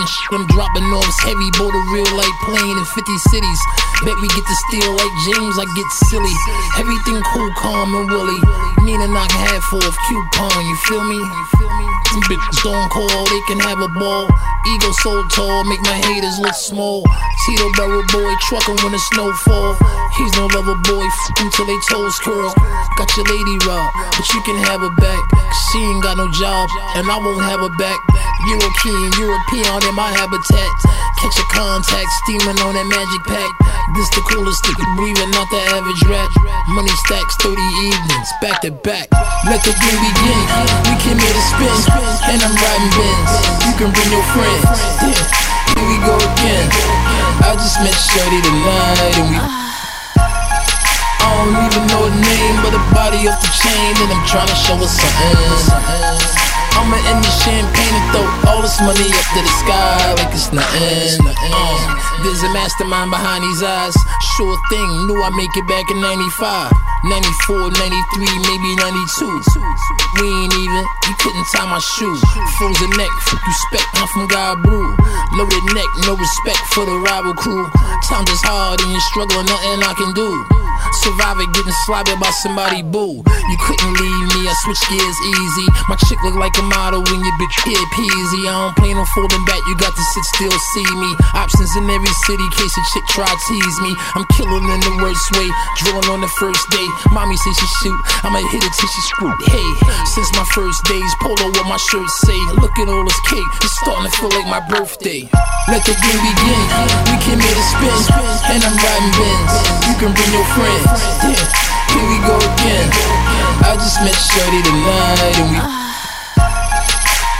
Speaker 15: shit. I'm dropping off heavy, boat a real like plane in 50 cities. Bet we get to steal like James, I get silly. Everything cool, calm, and woolly. Need a knock half off coupon, you feel me? Them bitches don't call, they can have a ball. Ego so tall, make my haters look small. Tito Barrel boy, truckin' when the snow fall. He's no lover boy, f till they toes curl. Got your lady robbed, but you can have her back. She ain't got no job, and I won't have her back. European, European in my habitat. Catch a contact, steaming on that magic pack. This the coolest stick breathing, not the average rat. Money stacks, 30 evenings, back to back. Let the game begin. We came here to spin, and I'm riding Benz. You can bring your friends. Yeah, here we go again. I just met Shorty tonight, and we. I don't even know her name, but the body off the chain, and I'm trying to show her something. I'ma end the champagne and throw all this money up to the sky like it's nothing. Uh, there's a mastermind behind these eyes. Sure thing, knew I make it back in 95, 94, 93, maybe 92. We ain't even, you couldn't tie my shoe. Frozen neck, fuck you spec, I'm from God Brew. Loaded neck, no respect for the rival crew. Time is hard and you're struggling, nothing I can do. Surviving, getting slaughtered by somebody boo. You couldn't leave me, I switch gears easy. My chick look like a model when you bitch kid peasy. I don't play no folding back, you got to sit still, see me. Options in every city, case a chick try tease me. I'm killing in the worst way, drilling on the first day. Mommy says she shoot, I'ma hit it till she screwed. Hey, since my first days, polo what my shirt say. Look at all this cake, it's starting to feel like my birthday. Let the game begin. We came here to spin, and I'm riding Benz. You can bring your friends. Yeah, here we go again. I just met Shorty tonight, and we.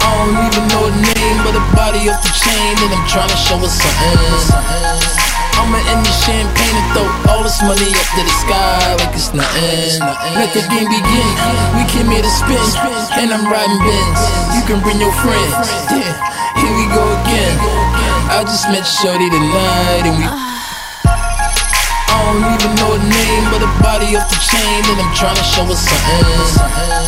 Speaker 15: I don't even know the name, but the body off the chain and I'm trying to show her something. I'ma end the champagne and throw all this money up to the sky like it's nothing. Let the game begin. We came here to spin, and I'm riding Benz. You can bring your friends. Yeah, here we go again. I just met Shorty tonight, and we. I don't even know her name, but her body off the chain, and I'm trying to show her something.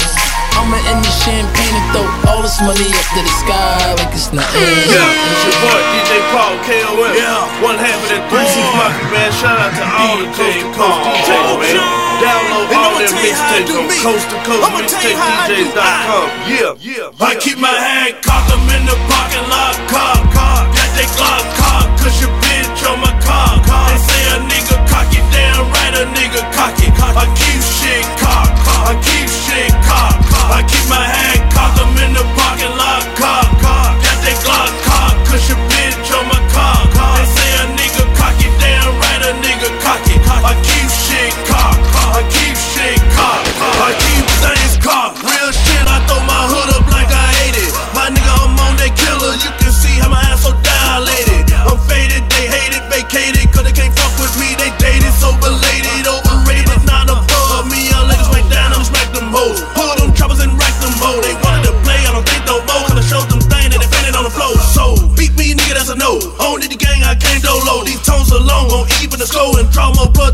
Speaker 15: I'ma end the champagne and throw all this money up to the sky like it's nothing.
Speaker 33: Yeah, it's your boy DJ Paul KOM. Yeah, one half of that 3 6 uh. man. Shout out to all the coast to coast DJs, man. Download all their mixtapes on coast to coast mixtapedjs.com. Yeah, yeah.
Speaker 10: I keep my hand cocked, I'm in the parking lot, car, car. Got that Glock, car, cause your bitch on my right a nigga cocky. I keep shit cocked, I keep shit cocked. I keep my hand cocked, I'm in the parking lot, car,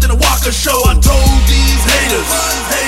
Speaker 10: than a Walker show. I told these haters,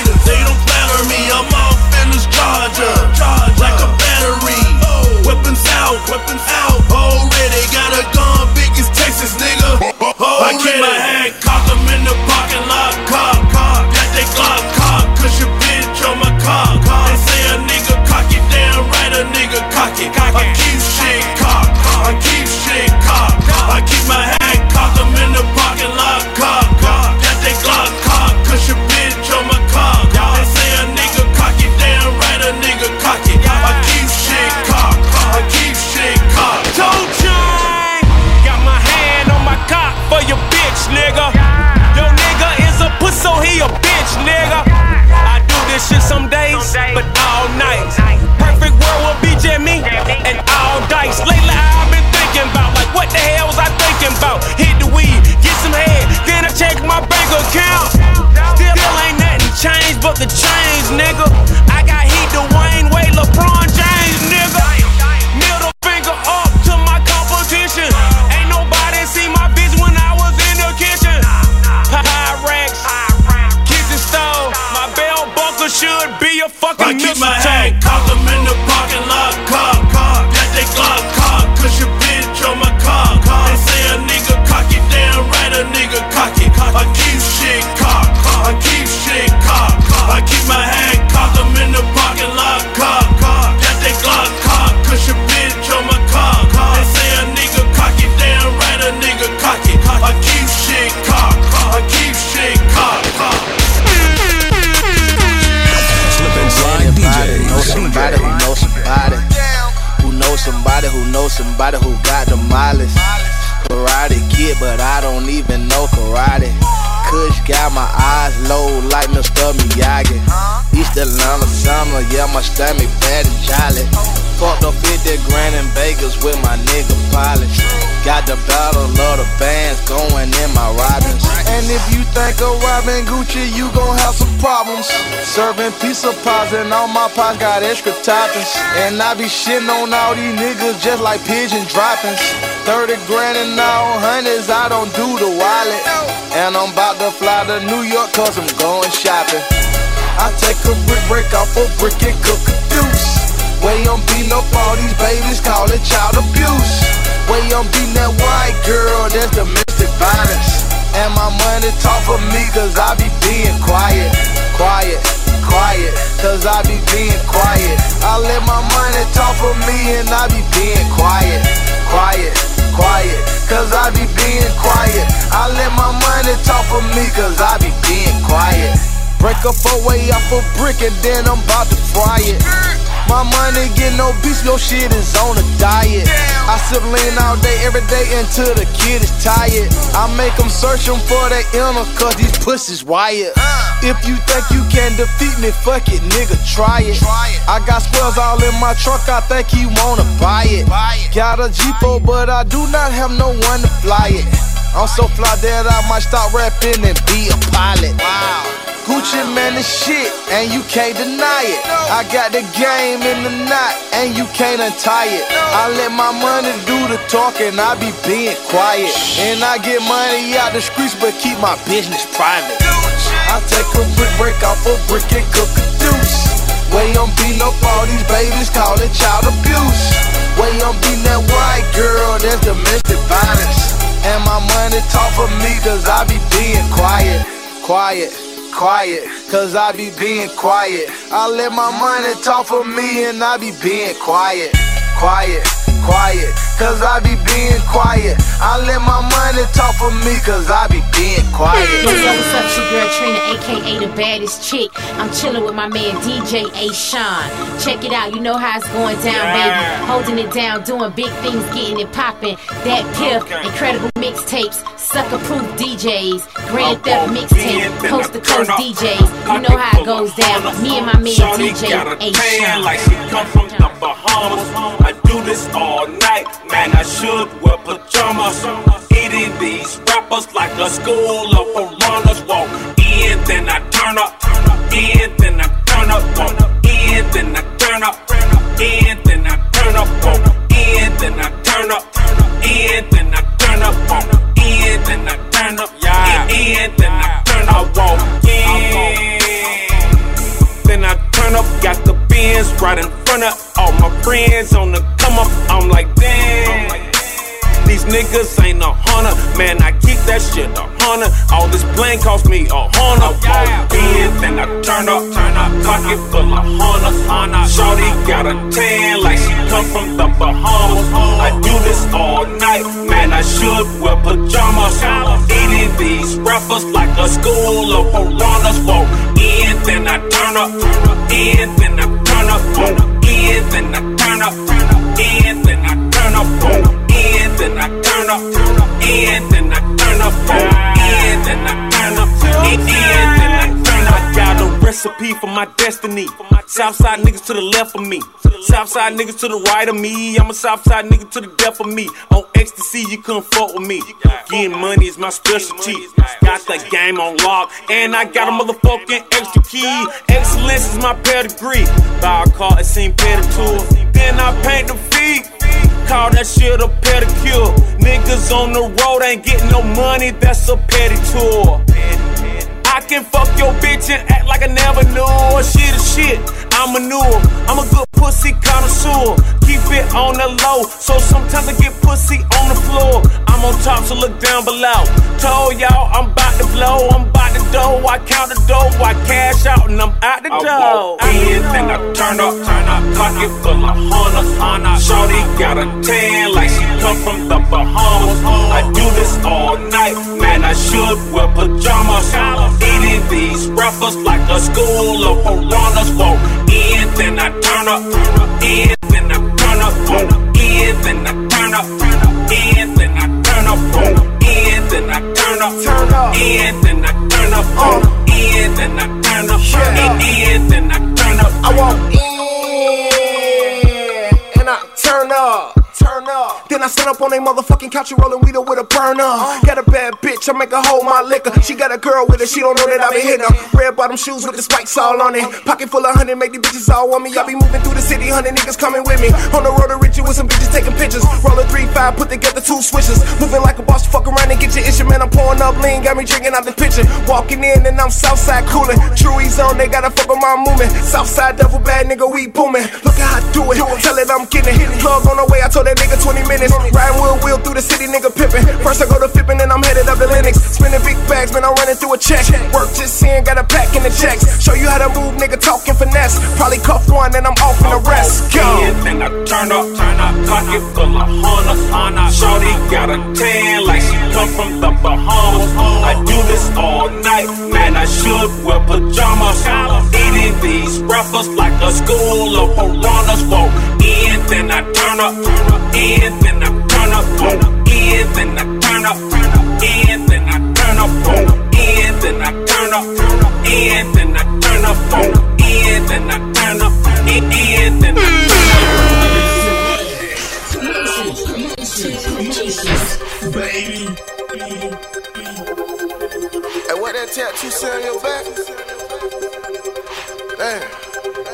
Speaker 24: somebody who knows somebody who got the mileage. Karate kid, but I don't even know karate. Kush got my eyes low like Mr. Miyagi. East Atlanta summer, yeah, my stomach fat and jolly. Fucked up 50 grand in Vegas with my nigga Polish. Got the battle of the bands going in my Robins. And if you think of robbing Gucci, you gon' have some problems. Serving pizza pies and all my pies got extra toppings. And I be shitting on all these niggas just like pigeon droppings. 30 grand and all hundreds, I don't do the wallet. And I'm about to fly to New York cause I'm going shopping. I take a brick break off a brick and cook a deuce. Way I'm beating up all these babies, call it child abuse. Way I'm beating that white girl, that's domestic violence. And my money talk for me, cause I be being quiet, quiet, quiet, cause I be being quiet. I let my money talk for me, and I be being quiet, quiet, quiet, cause I be being quiet. I let my money talk for me, cause I be being quiet. Break up a way off a brick and then I'm about to fry it. My money getting obese, your shit is on a diet. I sip lean all day, every day until the kid is tired. I make them search 'em for their inner, cause these pussies wired. If you think you can defeat me, fuck it, nigga, try it. I got squares all in my truck, I think he wanna buy it. Got a G4, but I do not have no one to fly it. I'm so fly that I might stop rapping and be a pilot. Wow. Gucci Mane is shit, and you can't deny it. I got the game in the knot, and you can't untie it. I let my money do the talking, I be being quiet. And I get money out the streets, but keep my business private. I take a brick, break off a brick, and cook a deuce. Way I'm beating up all these babies, call it child abuse. Way I'm beating that white girl, that's domestic violence. Talk for me, cause I be being quiet, quiet quiet, cause I be being quiet. I let my money talk for me and I be being quiet, quiet, quiet, cause I be being quiet. I let my money talk for me cause I be being quiet.
Speaker 34: What's up, what's up, it's your girl Trina, aka the baddest chick. I'm chilling with my man DJ A. Sean. Check it out, you know how it's going down, baby. Holding it down, doing big things, getting it popping. That piff, incredible mixtapes, sucker proof DJs, grand theft mixtape, coast to coast DJs. You know how it goes down. Me and my man
Speaker 35: Shorty
Speaker 34: DJ
Speaker 35: a
Speaker 34: A. Sean.
Speaker 35: like she come from the Bahamas. I do this all night, man. I should wear pajamas. Eating these rappers like a school of piranhas. Walk in, then I turn up. In, then I turn up. Walk in, then I turn up. In, then I turn up. Walk in, then I turn up. In, then I turn up. Walk in, then I turn up. Yeah. In, then I turn up. Walk in. Then I turn up, got the Benz right in front of all my friends on the come up. I'm like, damn. These niggas ain't a hunter, man. I keep that shit a hundred. All this bling cost me a hundred. Walk in, then I turn up, turn up, pocket full of hunters. Shorty got a tan like she come from the Bahamas. I do this all night, man. I should wear pajamas. Eating these rappers like a school of piranhas. Walk in, I turn up, in, then I turn up, I in, I turn up, walk in, I turn up, in, then I turn up. I got a recipe for my destiny. Southside niggas to the left of me. Southside niggas to the right of me. I'm a Southside nigga to the death of me. On ecstasy, you couldn't fuck with me. Getting money is my specialty. Got the game on lock, and I got a motherfucking extra key. Excellence is my pedigree. Buy a car, it seem pedicure. Then I paint the feet. Call that shit a pedicure. Niggas on the road ain't getting no money, that's a pedicure. I can fuck your bitch and act like I never knew her. She shit, I'm a new. I'm a good pussy connoisseur. Keep it on the low, so sometimes I get pussy on the floor. I'm on top, so look down below. Told y'all I'm about to blow, I'm about to dough. I count the dough, I cash out, and I'm out the dough. In, then I turn up, turn up, pocket full of hunters. Shorty got a tan like she come from the Bahamas. I do this all night, man. I should wear pajamas. Eating these rappers like a school of piranhas. Walk in, then I turn up. In, then I turn up. In, then I turn up. In, then I turn up. In, then I turn up. Turn up. In, then I turn up. In, then I turn up. In, then I turn up.
Speaker 13: I walk in and I turn up. Turn up. Then I sit up on a motherfucking couch and rollin' weed with a burner. Got a bad bitch, I make her hold my liquor. She got a girl with her, she don't know that I been hitting her. Red bottom shoes with the spikes all on it. Pocket full of honey, make these bitches all on me. I be moving through the city, hundred niggas coming with me. On the road to Richie with some bitches taking pictures. Roll a three five, put together two switches. Moving like a boss, fuck around and get your issue, man. I'm pouring up lean, got me drinking out the pitcher. Walking in and I'm Southside coolin'. Truies on, they gotta fuck with my movement. Southside double bad nigga, we booming. Look how I do it. Tell it I'm getting it. Plug on the way, I told that nigga 20 minutes. Riding wheel wheel through the city, nigga pippin'. First I go to Fippin', then I'm headed up to Lenox. Spinning big bags, man, I'm running through a check. Work just seeing, got a pack in the checks. Show you how to move, nigga, talking finesse. Probably cuff one, then I'm off in the rest. Go.
Speaker 35: In, then I turn up, turn up, pocket full of hunters. Shorty got a tan like she come from the Bahamas. I do this all night, man. I should wear pajamas. Eating these rappers like a school of piranhas. Walk in, then I turn up. In, then I turn up. Walk in, then I turn up. In, then I turn up. Walk in, then I
Speaker 36: in, then I turn up on the end, then I turn up on the end, then I
Speaker 14: Baby.
Speaker 13: Hey, what that tattoo say on your back? Damn.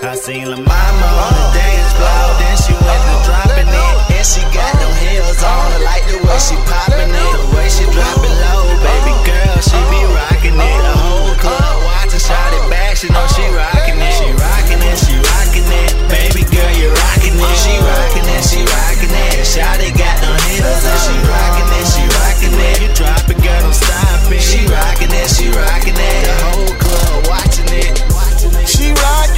Speaker 18: I seen La Mama on the dance floor, then she went to dropping it. And she got them heels on, I like the way she popping it, the way she drop it low. Baby girl, she be rocking it. The whole club watching, shot it back, she know she rocking it. She rocking it, she rocking it. Baby girl, you rocking it. She rocking it, she rocking it. Shot it, got them heels on. She rocking it, she rocking it. You drop it, girl, don't stop it. She rocking it, she rocking it. The whole club watching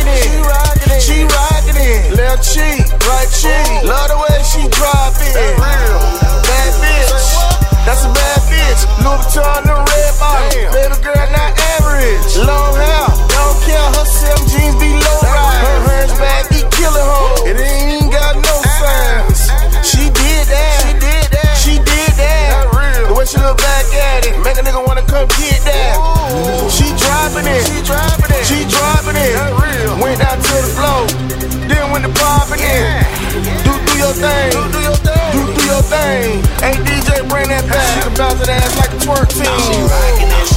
Speaker 13: rockin' it, she rockin' it, she rockin' it. Left cheek, right cheek. Love the way she drop it. Bad bitch, that's a bad bitch. Louis Vuitton, the red bottom. Baby girl, not average. Long hair, don't care. Her seven jeans be low ride. Her hands bad, be killing hoes. It ain't even got no ah. signs. She did that, she did that, she did that. The way she look back at it, make a nigga wanna come get that. She dropping it, she dropping it, she dropping it. Went down to the floor, then went to popping it. Do do your thing, do do your thing, do do your thing. Hey DJ, bring that back. She can bounce that ass like a twerk team.
Speaker 18: She rocking it,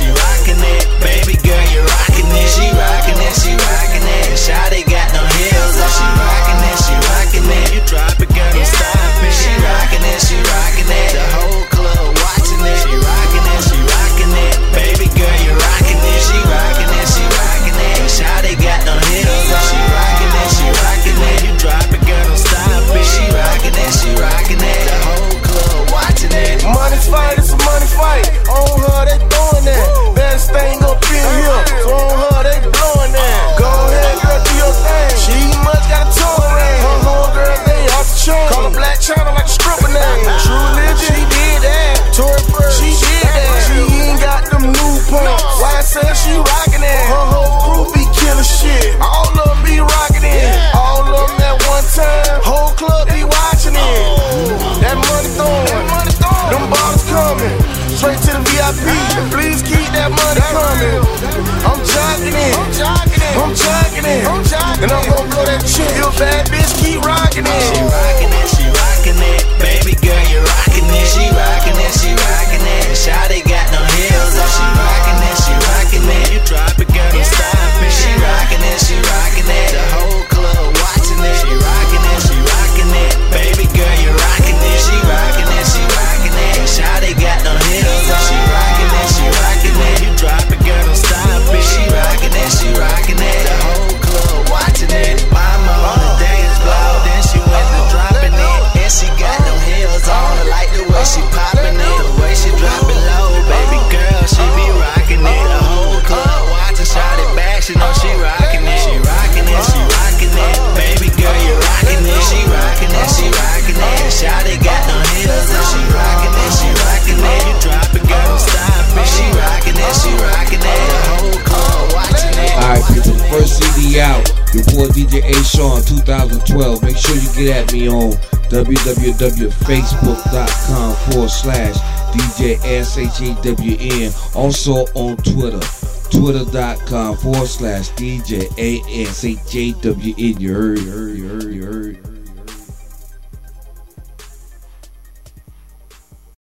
Speaker 37: DJ SHAWN. Also on Twitter. Twitter.com forward slash DJ. You heard, you heard, you heard, you heard.